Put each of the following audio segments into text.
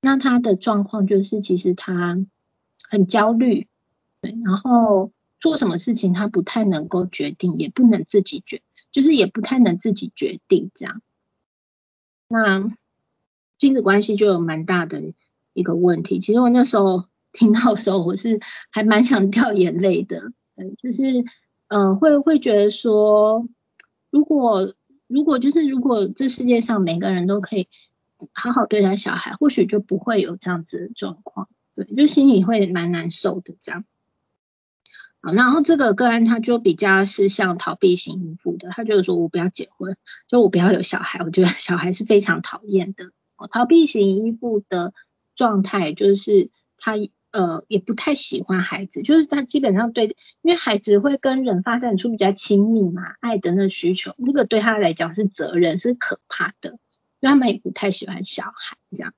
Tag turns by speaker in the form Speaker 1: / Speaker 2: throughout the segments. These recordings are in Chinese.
Speaker 1: 那他的状况就是，其实他很焦虑，对，然后做什么事情他不太能够决定，也不能自己决，就是也不太能自己决定这样。那亲子关系就有蛮大的一个问题。其实我那时候 听到的时候，我是还蛮想掉眼泪的，就是嗯，会会觉得说，如果如果就是如果这世界上每个人都可以好好对待小孩，或许就不会有这样子的状况，对，就心里会蛮难受的这样。好，然后这个个案他就比较是像逃避型依附的，他就是说我不要结婚，就我不要有小孩，我觉得小孩是非常讨厌的。逃避型依附的状态就是他呃也不太喜欢孩子，就是他基本上对，因为孩子会跟人发展出比较亲密嘛，爱的那需求，那个对他来讲是责任，是可怕的，所以他们也不太喜欢小孩这样。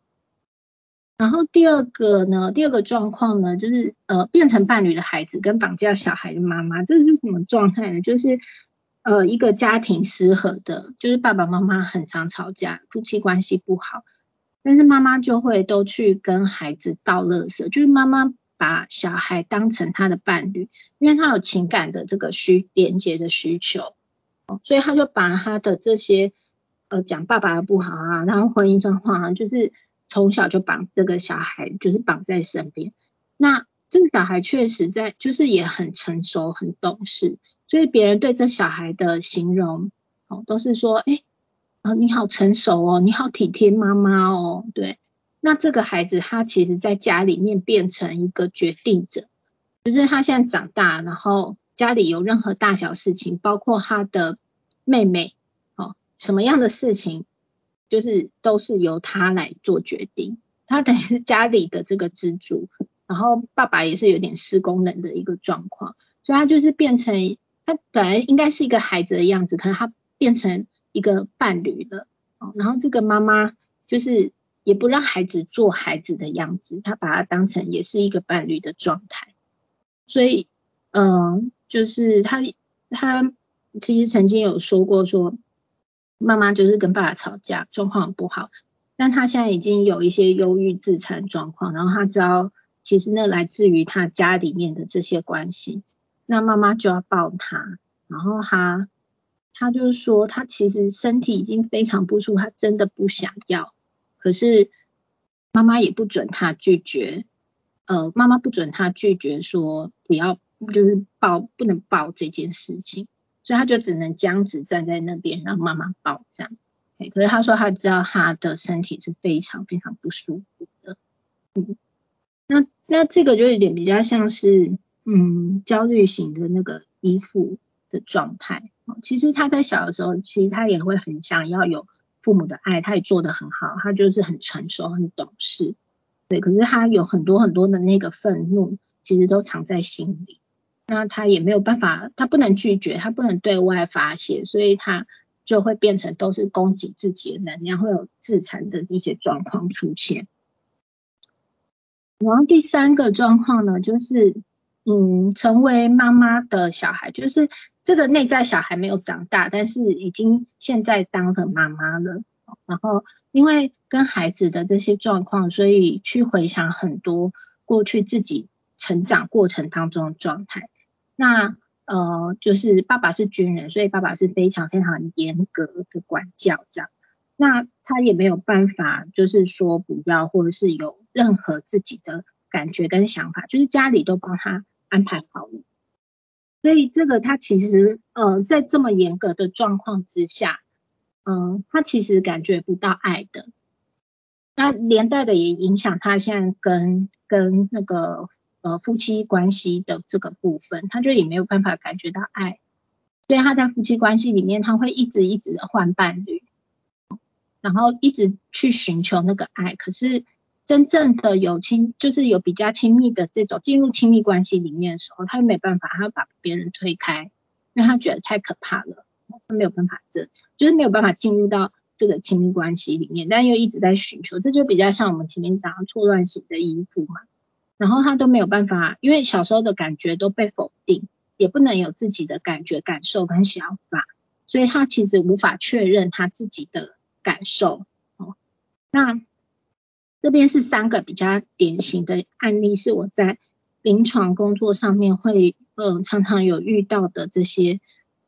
Speaker 1: 然后第二个呢，第二个状况呢，就是呃变成伴侣的孩子跟绑架小孩的妈妈，这是什么状态呢？就是呃一个家庭失和的，就是爸爸妈妈很常吵架，夫妻关系不好，但是妈妈就会都去跟孩子倒垃圾，就是妈妈把小孩当成他的伴侣，因为他有情感的这个需连接的需求，所以他就把他的这些呃讲爸爸的不好啊，然后婚姻状况啊，就是。从小就绑这个小孩，就是绑在身边。那这个小孩确实在，就是也很成熟、很懂事，所以别人对这小孩的形容，哦，都是说，哎，啊，你好成熟哦，你好体贴妈妈哦，对。那这个孩子他其实在家里面变成一个决定者，就是他现在长大，然后家里有任何大小事情，包括他的妹妹，什么样的事情。就是都是由他来做决定，他等于是家里的这个支柱，然后爸爸也是有点失功能的一个状况，所以他就是变成他本来应该是一个孩子的样子，可是他变成一个伴侣了，哦，然后这个妈妈就是也不让孩子做孩子的样子，他把他当成也是一个伴侣的状态，所以嗯，就是他他其实曾经有说过说。妈妈就是跟爸爸吵架，状况很不好，但他现在已经有一些忧郁自残状况，然后他知道其实那来自于他家里面的这些关系，那妈妈就要抱他，然后他他就是说他其实身体已经非常不舒服，他真的不想要，可是妈妈也不准他拒绝，呃，妈妈不准他拒绝说不要，就是抱不能抱这件事情。所以他就只能僵直站在那边，让妈妈抱这样。可是他说他知道他的身体是非常非常不舒服的。嗯，那那这个就有点比较像是嗯焦虑型的那个依附的状态。其实他在小的时候，其实他也会很想要有父母的爱，他也做得很好，他就是很成熟、很懂事。对，可是他有很多很多的那个愤怒，其实都藏在心里。那他也没有办法，他不能拒绝，他不能对外发泄，所以他就会变成都是供给自己的能量，会有自残的一些状况出现。然后第三个状况呢，就是嗯，成为妈妈的小孩，就是这个内在小孩没有长大，但是已经现在当了妈妈了。然后因为跟孩子的这些状况，所以去回想很多过去自己成长过程当中的状态。那呃，就是爸爸是军人，所以爸爸是非常非常严格的管教这样。那他也没有办法，就是说不要，或者是有任何自己的感觉跟想法，就是家里都帮他安排好了。所以这个他其实呃，在这么严格的状况之下，嗯，他其实感觉不到爱的。那连带的也影响他现在跟跟那个。呃，夫妻关系的这个部分，他就也没有办法感觉到爱，所以他在夫妻关系里面，他会一直一直的换伴侣，然后一直去寻求那个爱。可是真正的有亲，就是有比较亲密的这种进入亲密关系里面的时候，他又没办法，他把别人推开，因为他觉得太可怕了，他没有办法，这就是没有办法进入到这个亲密关系里面，但又一直在寻求，这就比较像我们前面讲的错乱型的依附嘛。然后他都没有办法，因为小时候的感觉都被否定，也不能有自己的感觉、感受跟想法，所以他其实无法确认他自己的感受。哦，那这边是三个比较典型的案例，是我在临床工作上面会呃常常有遇到的这些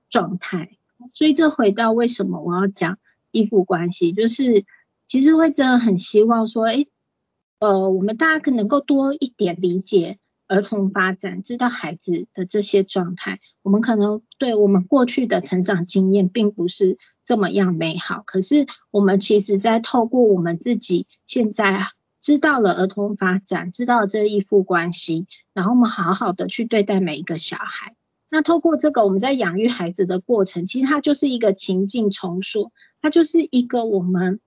Speaker 1: 状态。所以这回到为什么我要讲依附关系，就是其实会真的很希望说，哎，呃，我们大家可能够多一点理解儿童发展，知道孩子的这些状态。我们可能对我们过去的成长经验并不是这么样美好，可是我们其实在透过我们自己现在知道了儿童发展，知道这依附关系，然后我们好好的去对待每一个小孩。那透过这个，我们在养育孩子的过程，其实它就是一个情境重塑，它就是一个我们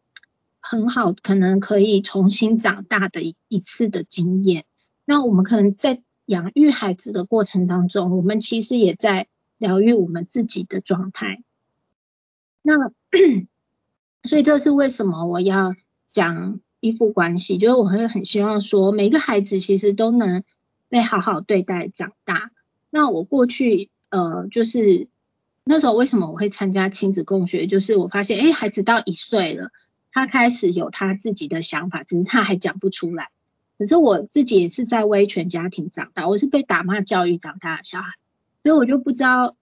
Speaker 1: 很好可能可以重新长大的一次的经验。那我们可能在养育孩子的过程当中，我们其实也在疗愈我们自己的状态。那 所以这是为什么我要讲依附关系，就是我会很希望说，每个孩子其实都能被好好对待长大。那我过去呃，就是那时候为什么我会参加亲子共学？就是我发现，哎，孩子到一岁了，他开始有他自己的想法，只是他还讲不出来。可是我自己也是在威权家庭长大，我是被打骂教育长大的小孩，所以我就不知道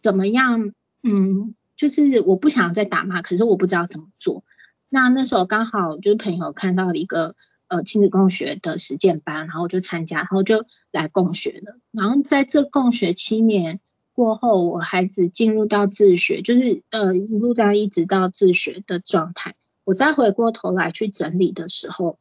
Speaker 1: 怎么样，嗯，就是我不想再打骂，可是我不知道怎么做。那那时候刚好就是朋友看到了一个。呃，亲子共学的实践班，然后就参加，然后就来共学了。然后在这共学七年过后，我孩子进入到自学，就是呃一路这样一直到自学的状态。我再回过头来去整理的时候，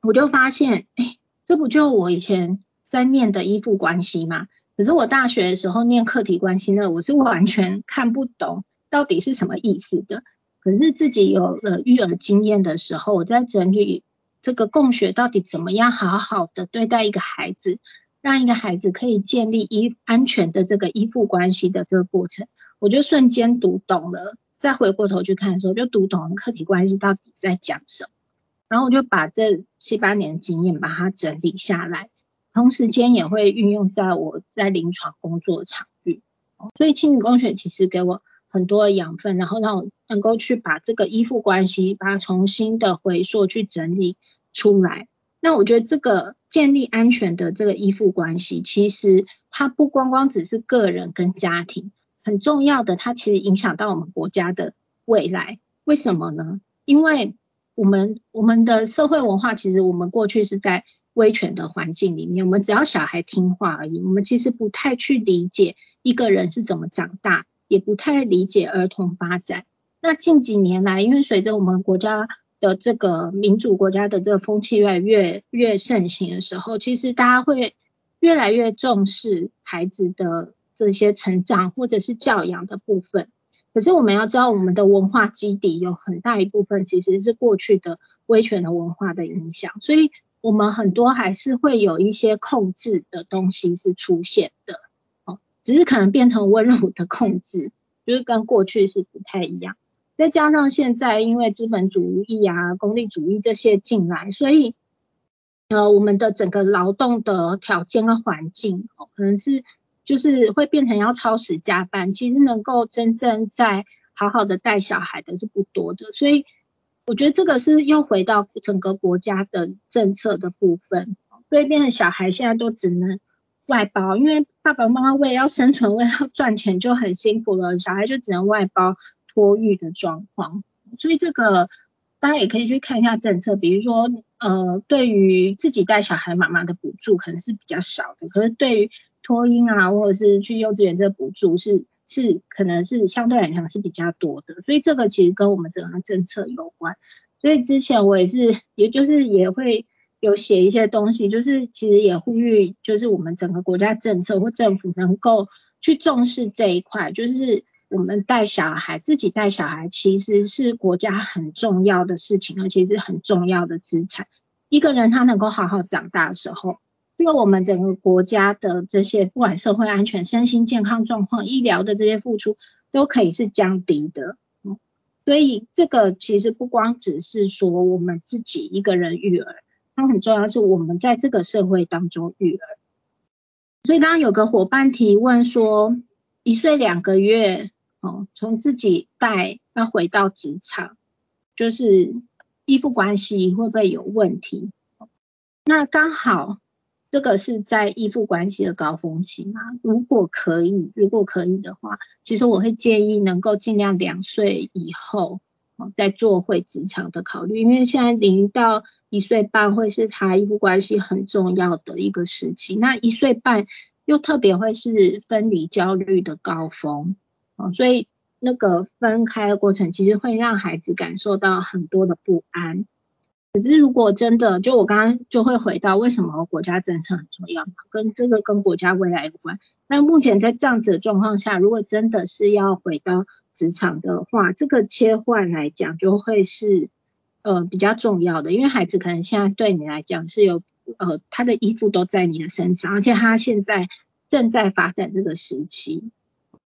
Speaker 1: 我就发现，哎，这不就我以前在念的依附关系吗？可是我大学的时候念课题关系呢，我是完全看不懂到底是什么意思的。可是自己有了育儿经验的时候，我在整理。这个共学到底怎么样好好的对待一个孩子，让一个孩子可以建立依安全的这个依附关系的这个过程，我就瞬间读懂了。再回过头去看的时候，就读懂客体关系到底在讲什么。然后我就把这七八年经验把它整理下来，同时间也会运用在我在临床工作场域。所以亲子共学其实给我很多养分，然后让我能够去把这个依附关系把它重新的回溯去整理。出来，那我觉得这个建立安全的这个依附关系，其实它不光光只是个人跟家庭，很重要的，它其实影响到我们国家的未来。为什么呢？因为我们我们的社会文化，其实我们过去是在威权的环境里面，我们只要小孩听话而已，我们其实不太去理解一个人是怎么长大，也不太理解儿童发展。那近几年来，因为随着我们国家的这个民主国家的这个风气越来越越盛行的时候，其实大家会越来越重视孩子的这些成长或者是教养的部分。可是我们要知道，我们的文化基底有很大一部分其实是过去的威权的文化的影响，所以我们很多还是会有一些控制的东西是出现的，哦，只是可能变成温柔的控制，就是跟过去是不太一样。再加上现在因为资本主义啊、功利主义这些进来，所以呃，我们的整个劳动的条件跟环境哦，可能是就是会变成要超时加班，其实能够真正在好好的带小孩的是不多的，所以我觉得这个是又回到整个国家的政策的部分，所以变成小孩现在都只能外包，因为爸爸妈妈为了要生存、为了要赚钱就很辛苦了，小孩就只能外包。托育的状况，所以这个大家也可以去看一下政策，比如说呃，对于自己带小孩妈妈的补助可能是比较少的，可是对于托婴啊或者是去幼稚园这补助是是可能是相对来讲是比较多的，所以这个其实跟我们整个政策有关。所以之前我也是，也就是也会有写一些东西，就是其实也呼吁，就是我们整个国家政策或政府能够去重视这一块，就是。我们带小孩，自己带小孩其实是国家很重要的事情，而且是很重要的资产。一个人他能够好好长大的时候，因为我们整个国家的这些不管社会安全、身心健康状况、医疗的这些付出，都可以是降低的。所以这个其实不光只是说我们自己一个人育儿，它很重要是我们在这个社会当中育儿。所以刚刚有个伙伴提问说，一岁两个月。哦，从自己带要回到职场，就是依附关系会不会有问题？那刚好这个是在依附关系的高峰期嘛？如果可以，如果可以的话，其实我会建议能够尽量两岁以后哦再做回职场的考虑，因为现在零到一岁半会是他依附关系很重要的一个时期，那一岁半又特别会是分离焦虑的高峰哦，所以。那个分开的过程，其实会让孩子感受到很多的不安。可是如果真的，就我刚刚就会回到为什么国家政策很重要？跟这个跟国家未来有关。那目前在这样子的状况下，如果真的是要回到职场的话，这个切换来讲就会是呃比较重要的，因为孩子可能现在对你来讲是有呃他的依附都在你的身上，而且他现在正在发展这个时期。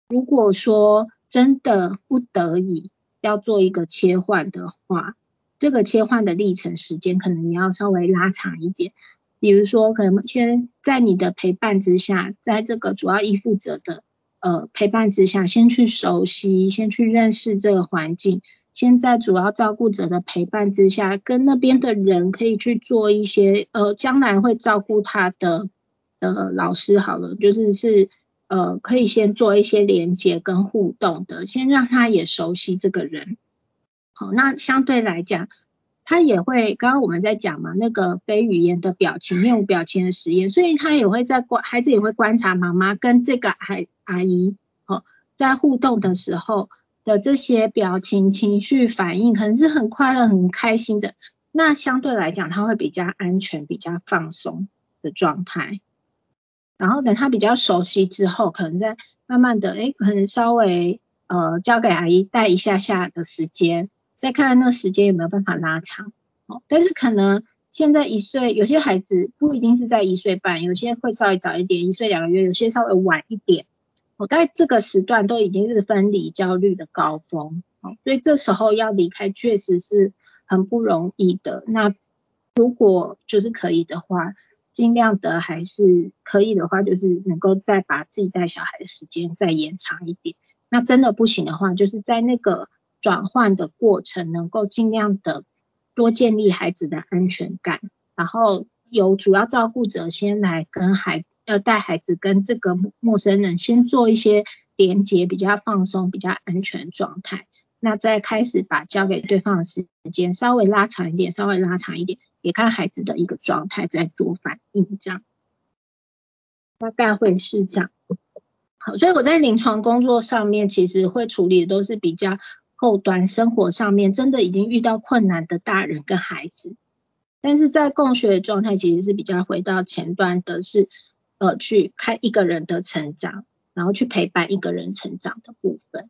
Speaker 1: 如果说真的不得已要做一个切换的话，这个切换的历程时间可能你要稍微拉长一点。比如说，可能先在你的陪伴之下，在这个主要依附者的呃陪伴之下，先去熟悉，先去认识这个环境。先在主要照顾者的陪伴之下，跟那边的人可以去做一些呃将来会照顾他的呃老师好了，就是是。呃，可以先做一些连接跟互动的，先让他也熟悉这个人。好，那相对来讲，他也会，刚刚我们在讲嘛，那个非语言的表情、面无表情的实验，所以他也会在观，孩子也会观察妈妈跟这个孩阿姨，哦，在互动的时候的这些表情、情绪反应，可能是很快乐、很开心的。那相对来讲，他会比较安全、比较放松的状态。然后等他比较熟悉之后，可能再慢慢的，哎，可能稍微呃交给阿姨带一下下的时间，再看看那时间有没有办法拉长。哦，但是可能现在一岁，有些孩子不一定是在一岁半，有些会稍微早一点，一岁两个月，有些稍微晚一点。哦，在这个时段都已经是分离焦虑的高峰，哦，所以这时候要离开确实是很不容易的。那如果就是可以的话。尽量的还是可以的话，就是能够再把自己带小孩的时间再延长一点。那真的不行的话，就是在那个转换的过程，能够尽量的多建立孩子的安全感，然后由主要照顾者先来跟孩要带孩子跟这个陌生人先做一些连接，比较放松、比较安全状态。那再开始把交给对方的时间稍微拉长一点，稍微拉长一点。也看孩子的一个状态在做反应，这样大概会是这样。好，所以我在临床工作上面，其实会处理的都是比较后端生活上面真的已经遇到困难的大人跟孩子。但是在共学的状态，其实是比较回到前端的，是呃去看一个人的成长，然后去陪伴一个人成长的部分。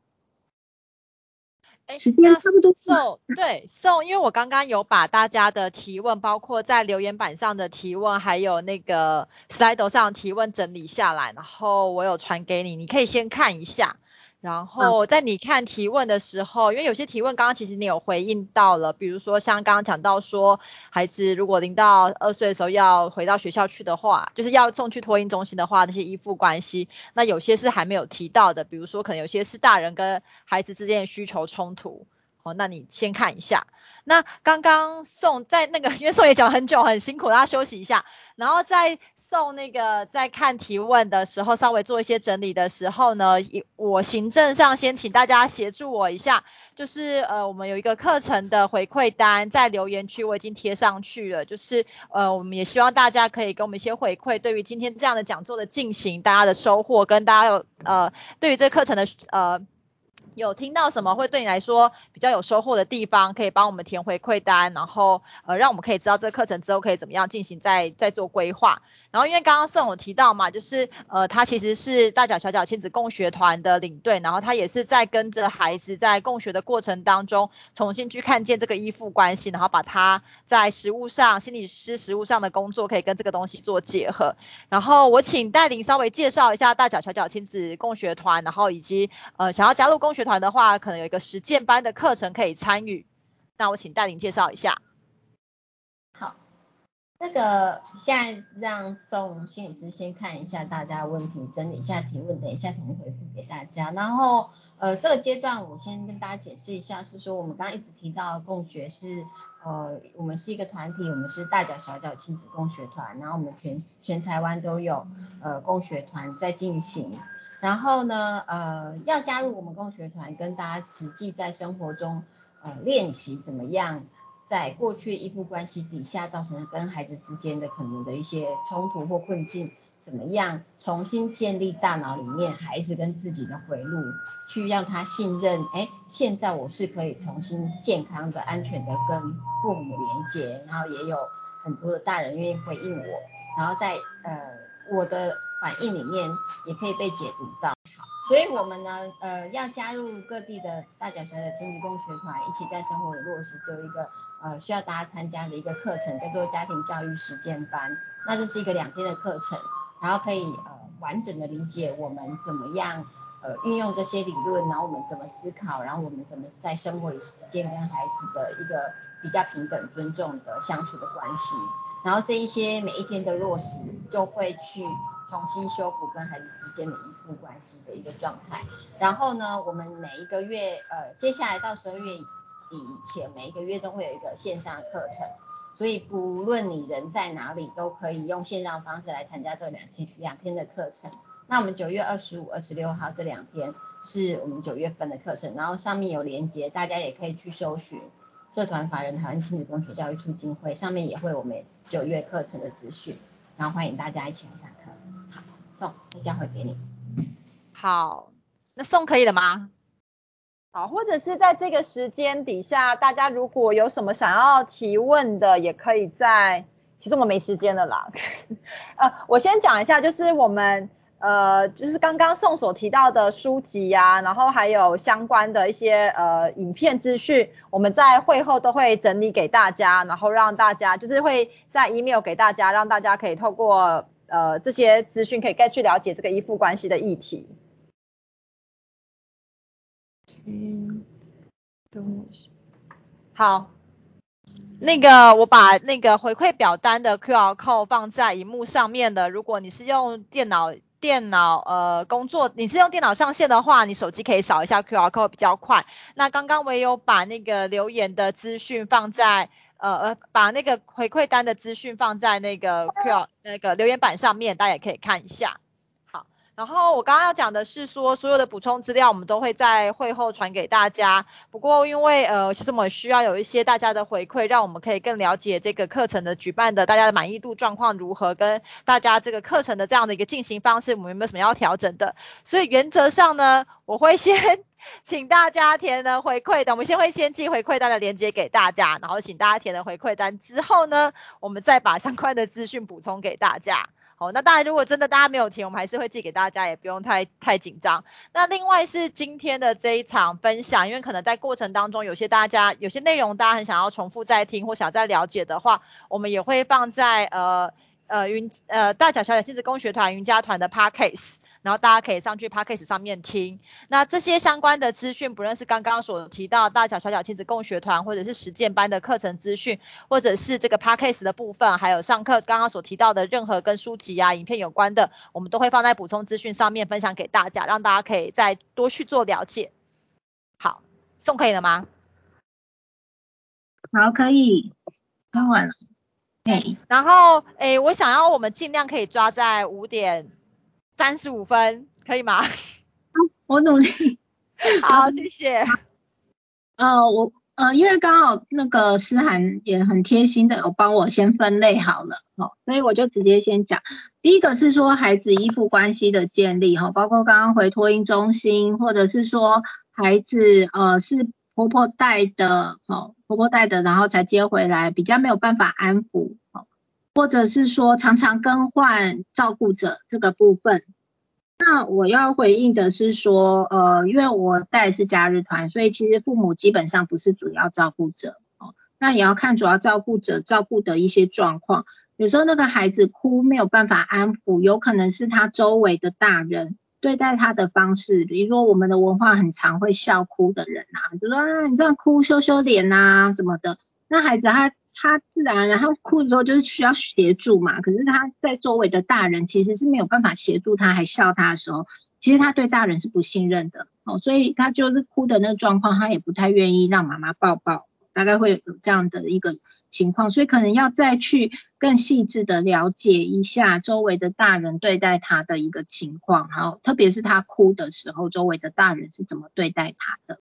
Speaker 1: 时间差不多。
Speaker 2: 送对送，因为我刚刚有把大家的提问，包括在留言板上的提问，还有那个 slide 上提问整理下来，然后我有传给你，你可以先看一下。然后在你看提问的时候，因为有些提问刚刚其实你有回应到了，比如说像刚刚讲到说，孩子如果零到二岁的时候要回到学校去的话，就是要送去托婴中心的话，那些依附关系，那有些是还没有提到的，比如说可能有些是大人跟孩子之间的需求冲突，哦，那你先看一下。那刚刚宋在那个，因为宋也讲很久很辛苦，大家休息一下，然后在。送那个在看提问的时候，稍微做一些整理的时候呢，我行政上先请大家协助我一下，就是呃，我们有一个课程的回馈单在留言区我已经贴上去了，就是呃，我们也希望大家可以给我们一些回馈，对于今天这样的讲座的进行，大家的收获跟大家有呃，对于这课程的呃。有听到什么会对你来说比较有收获的地方，可以帮我们填回馈单，然后呃，让我们可以知道这个课程之后可以怎么样进行，再再做规划。然后因为刚刚盛有提到嘛，就是呃，他其实是大脚小脚亲子共学团的领队，然后他也是在跟着孩子在共学的过程当中，重新去看见这个依附关系，然后把他在实物上心理师实物上的工作可以跟这个东西做结合。然后我请戴琳稍微介绍一下大脚小脚亲子共学团，然后以及呃想要加入共学团的话，可能有一个实践班的课程可以参与。那我请戴琳介绍一下。
Speaker 3: 那个现在让宋心理师先看一下大家的问题，整理一下提问，等一下统一回复给大家。然后呃这个阶段我先跟大家解释一下，是说我们刚刚一直提到共学是呃我们是一个团体，我们是大脚小脚亲子共学团，然后我们全全台湾都有呃共学团在进行。然后呢呃要加入我们共学团，跟大家实际在生活中呃练习怎么样。在过去依附关系底下造成的跟孩子之间的可能的一些冲突或困境，怎么样重新建立大脑里面孩子跟自己的回路，去让他信任，哎，现在我是可以重新健康的、安全的跟父母连接，然后也有很多的大人愿意回应我，然后在呃我的反应里面也可以被解读到。所以，我们呢，呃，要加入各地的大脚小的亲子共学团，一起在生活里落实，就一个呃需要大家参加的一个课程，叫做家庭教育实践班。那这是一个两天的课程，然后可以呃完整的理解我们怎么样呃运用这些理论，然后我们怎么思考，然后我们怎么在生活里实践跟孩子的一个比较平等、尊重的相处的关系。然后这一些每一天的落实，就会去。重新修补跟孩子之间的依附关系的一个状态。然后呢，我们每一个月，呃，接下来到十二月底以前，每一个月都会有一个线上课程。所以不论你人在哪里，都可以用线上方式来参加这两天两天的课程。那我们九月二十五、二十六号这两天是我们九月份的课程，然后上面有连接，大家也可以去搜寻社团法人台湾亲子共学教育促进会，上面也会我们九月课程的资讯。然后欢迎大家一起来上课。好，送，再交回给你。
Speaker 2: 好，那送可以了吗？
Speaker 4: 好，或者是在这个时间底下，大家如果有什么想要提问的，也可以在。其实我们没时间了啦。呃，我先讲一下，就是我们。呃，就是刚刚宋所提到的书籍呀，然后还有相关的一些呃影片资讯，我们在会后都会整理给大家，然后让大家就是会在 email 给大家，让大家可以透过呃这些资讯可以更去了解这个依附关系的议题。嗯，等一下，
Speaker 2: 好，那个我把那个回馈表单的 QR code 放在荧幕上面的，如果你是用电脑。电脑呃工作，你是用电脑上线的话，你手机可以扫一下 QR code 比较快。那刚刚我也有把那个留言的资讯放在呃呃，把那个回馈单的资讯放在那个 QR 那个留言板上面，大家也可以看一下。然后我刚刚要讲的是说，所有的补充资料我们都会在会后传给大家。不过因为呃，其实我们需要有一些大家的回馈，让我们可以更了解这个课程的举办的大家的满意度状况如何，跟大家这个课程的这样的一个进行方式，我们有没有什么要调整的？所以原则上呢，我会先 请大家填的回馈单，我们先会先寄回馈单的链接给大家，然后请大家填的回馈单之后呢，我们再把相关的资讯补充给大家。好，那当然，如果真的大家没有填，我们还是会寄给大家，也不用太太紧张。那另外是今天的这一场分享，因为可能在过程当中有些大家有些内容大家很想要重复再听或想再了解的话，我们也会放在呃呃云呃大小小姐亲子工学团云家团的 podcast。然后大家可以上去 podcast 上面听，那这些相关的资讯，不论是刚刚所提到大小小小亲子共学团，或者是实践班的课程资讯，或者是这个 podcast 的部分，还有上课刚刚所提到的任何跟书籍啊、影片有关的，我们都会放在补充资讯上面分享给大家，让大家可以再多去做了解。好，送可以了吗？
Speaker 1: 好，可以，听完了。
Speaker 2: 对，然后诶，我想要我们尽量可以抓在五点。三十五分可以吗？
Speaker 1: 我努力。
Speaker 2: 好，谢谢。
Speaker 1: 呃，我呃，因为刚好那个思涵也很贴心的有帮我先分类好了，好，所以我就直接先讲。第一个是说孩子依附关系的建立，哈，包括刚刚回托婴中心，或者是说孩子呃是婆婆带的，哦，婆婆带的，然后才接回来，比较没有办法安抚，哦。或者是说常常更换照顾者这个部分，那我要回应的是说，呃，因为我带是假日团，所以其实父母基本上不是主要照顾者哦。那也要看主要照顾者照顾的一些状况，有时候那个孩子哭没有办法安抚，有可能是他周围的大人对待他的方式，比如说我们的文化很常会笑哭的人啊，就说啊你这样哭羞羞脸呐什么的。那孩子他他自然然后哭的时候就是需要协助嘛，可是他在周围的大人其实是没有办法协助他，还笑他的时候，其实他对大人是不信任的哦，所以他就是哭的那个状况，他也不太愿意让妈妈抱抱。大概会有这样的一个情况，所以可能要再去更细致的了解一下周围的大人对待他的一个情况，还有特别是他哭的时候，周围的大人是怎么对待他的。